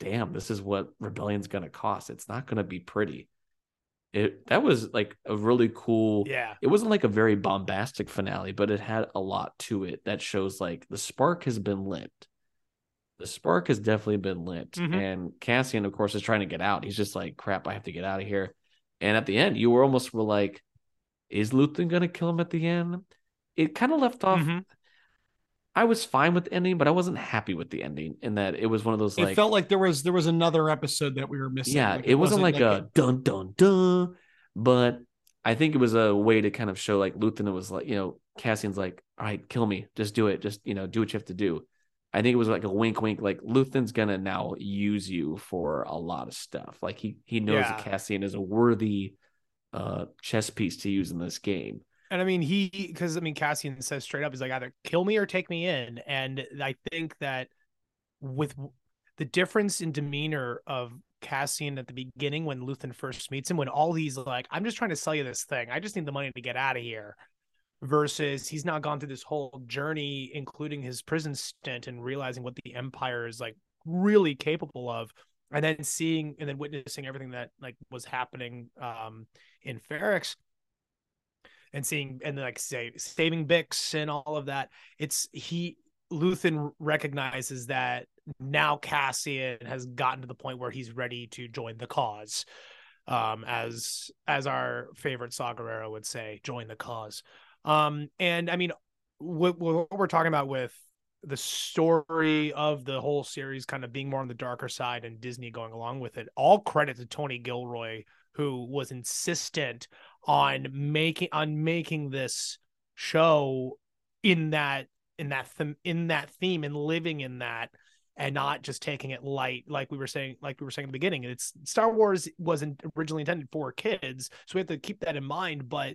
damn, this is what rebellion's gonna cost. It's not gonna be pretty. It that was like a really cool Yeah. it wasn't like a very bombastic finale, but it had a lot to it that shows like the spark has been lit. The spark has definitely been lit. Mhm. And Cassian, of course, is trying to get out. He's just like, crap, I have to get out of here. And at the end, you were almost were like, is Luthen gonna kill him at the end? It kind of left off. Mhm. I was fine with the ending, but I wasn't happy with the ending in that it was one of those it like felt like there was there was another episode that we were missing. yeah, Like, it, wasn't, like, a dun dun dun, but I think it was a way to kind of show like Luthen was like, you know, Cassian's like, all right, kill me, just do it, just you know, do what you have to do. I think it was like a wink, wink, like Luthen's gonna now use you for a lot of stuff. Like he he knows that Cassian is a worthy uh chess piece to use in this game. And I mean, he because I mean, Cassian says straight up, he's like, either kill me or take me in. And I think that with the difference in demeanor of Cassian at the beginning when Luthen first meets him, when all he's like, I'm just trying to sell you this thing. I just need the money to get out of here. Versus he's now gone through this whole journey, including his prison stint and realizing what the Empire is like really capable of. And then seeing and then witnessing everything that like was happening um in Ferrix and seeing and like say saving Bix and all of that. It's he Luthen recognizes that now Cassian has gotten to the point where he's ready to join the cause. Um, as as our favorite Saw Gerrera would say, join the cause. Um, and I mean, what, what we're talking about with the story of the whole series kind of being more on the darker side and Disney going along with it. All credit to Tony Gilroy, who was insistent on making on making this show in that in that th- in that theme and living in that and not just taking it light like we were saying like we were saying in the beginning it's star wars wasn't originally intended for kids so we have to keep that in mind but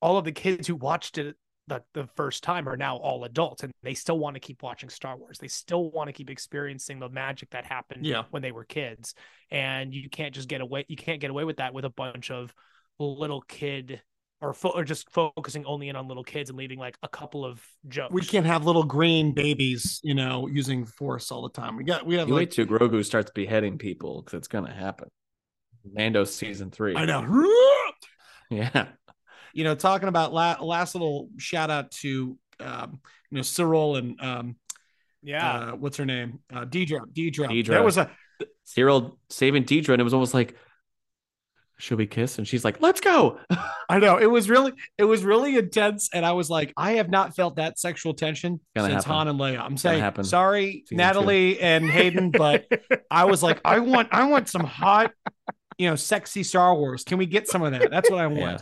all of the kids who watched it the, the first time are now all adults and they still want to keep watching star wars they still want to keep experiencing the magic that happened Yeah. when they were kids and you can't just get away you can't get away with that with a bunch of little kid or, fo- or just focusing only in on little kids and leaving like a couple of jokes We can't have little green babies, you know, using force all the time. We got we have You like wait till Grogu starts beheading people because it's gonna happen. Mando season three. I know. Yeah. You know, talking about la- last little shout out to um, you know Syril and um yeah uh what's her name? Uh Dedra. Dedra. Dedra. There was a Syril saving Dedra, and it was almost like, should we kiss? And she's like, let's go. I know it was really it was really intense, and I was like, I have not felt that sexual tension Gonna since happen. Han and Leia. I'm saying happen. sorry, Season Natalie and Hayden, but I was like, I want I want some hot, you know, sexy Star Wars. Can we get some of that? That's what I want. Yeah.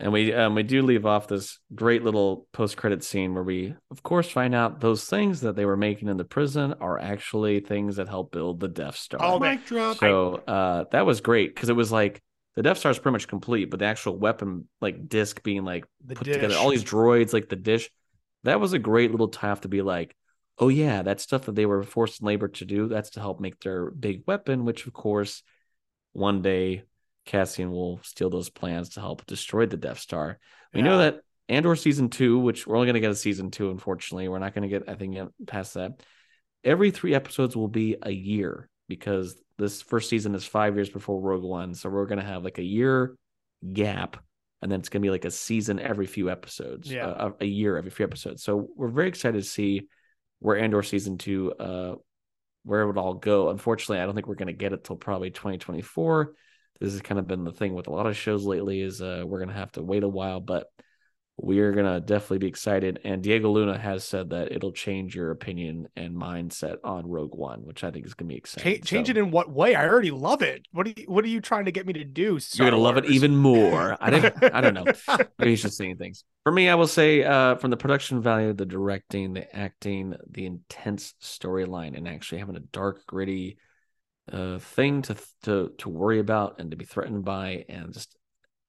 And we um we do leave off this great little post credit scene where we of course find out those things that they were making in the prison are actually things that help build the Death Star. Oh, Mic drop. so uh that was great because it was like the Death Star is pretty much complete, but the actual weapon like disc being like the put dish. together, all these droids, like the dish, that was a great little tie off to be like, oh yeah, that stuff that they were forced in labor to do, that's to help make their big weapon, which of course one day Cassian will steal those plans to help destroy the Death Star. We know Yeah. that Andor season two, which we're only going to get a season two, unfortunately, we're not going to get, I think, past that. Every three episodes will be a year because this first season is five years before Rogue One, so we're going to have like a year gap, and then it's going to be like a season every few episodes, Yeah. uh, a year every few episodes. So we're very excited to see where Andor season two, uh, where it would all go. Unfortunately, I don't think we're going to get it till probably 2024 this has kind of been the thing with a lot of shows lately is uh, we're going to have to wait a while but we're going to definitely be excited and diego luna has said that it'll change your opinion and mindset on rogue one which i think is going to be exciting Cha- change So it in what way? I already love it. What are you, what are you trying to get me to do? you're going to love it even more i don't i don't know maybe he's just seeing things for me i will say uh, from the production value the directing the acting the intense storyline and actually having a dark gritty uh, thing to to to worry about and to be threatened by and just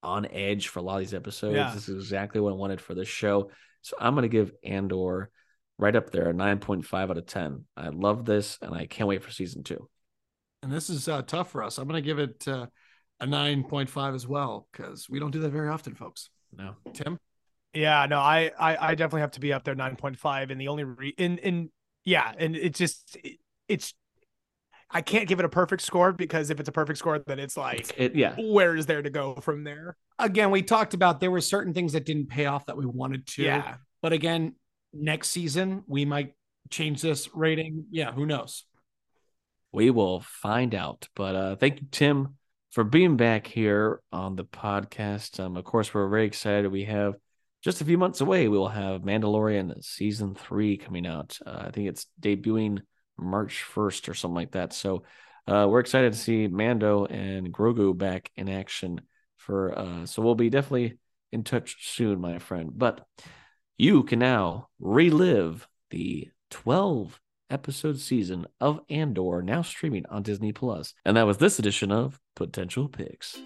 on edge for a lot of these episodes. Yeah. This is exactly what I wanted for this show. So I'm going to give Andor right up there, a 9.5 out of 10. I love this and I can't wait for season two. And this is uh, tough for us. I'm going to give it uh, a 9.5 as well because we don't do that very often, folks. No. Tim? Yeah, no, I, I, I definitely have to be up there nine point five, and the only re in in yeah, and it's just it, it's I can't give it a perfect score because if it's a perfect score, then it's like It, yeah. where is there to go from there? Again, we talked about there were certain things that didn't pay off that we wanted to. Yeah, But again, next season, we might change this rating. Yeah, who knows? We will find out. But uh, thank you, Tim, for being back here on the podcast. Um, of course, we're very excited. We have just a few months away. We will have Mandalorian season three coming out. Uh, I think it's debuting March 1st or something like that. So uh, we're excited to see Mando and Grogu back in action for uh, so we'll be definitely in touch soon, my friend. But you can now relive the 12 episode season of Andor now streaming on Disney Plus. And that was this edition of Potential Picks.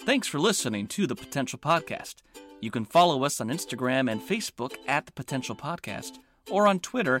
Thanks for listening to the Potential Podcast. You can follow us on Instagram and Facebook at the Potential Podcast or on Twitter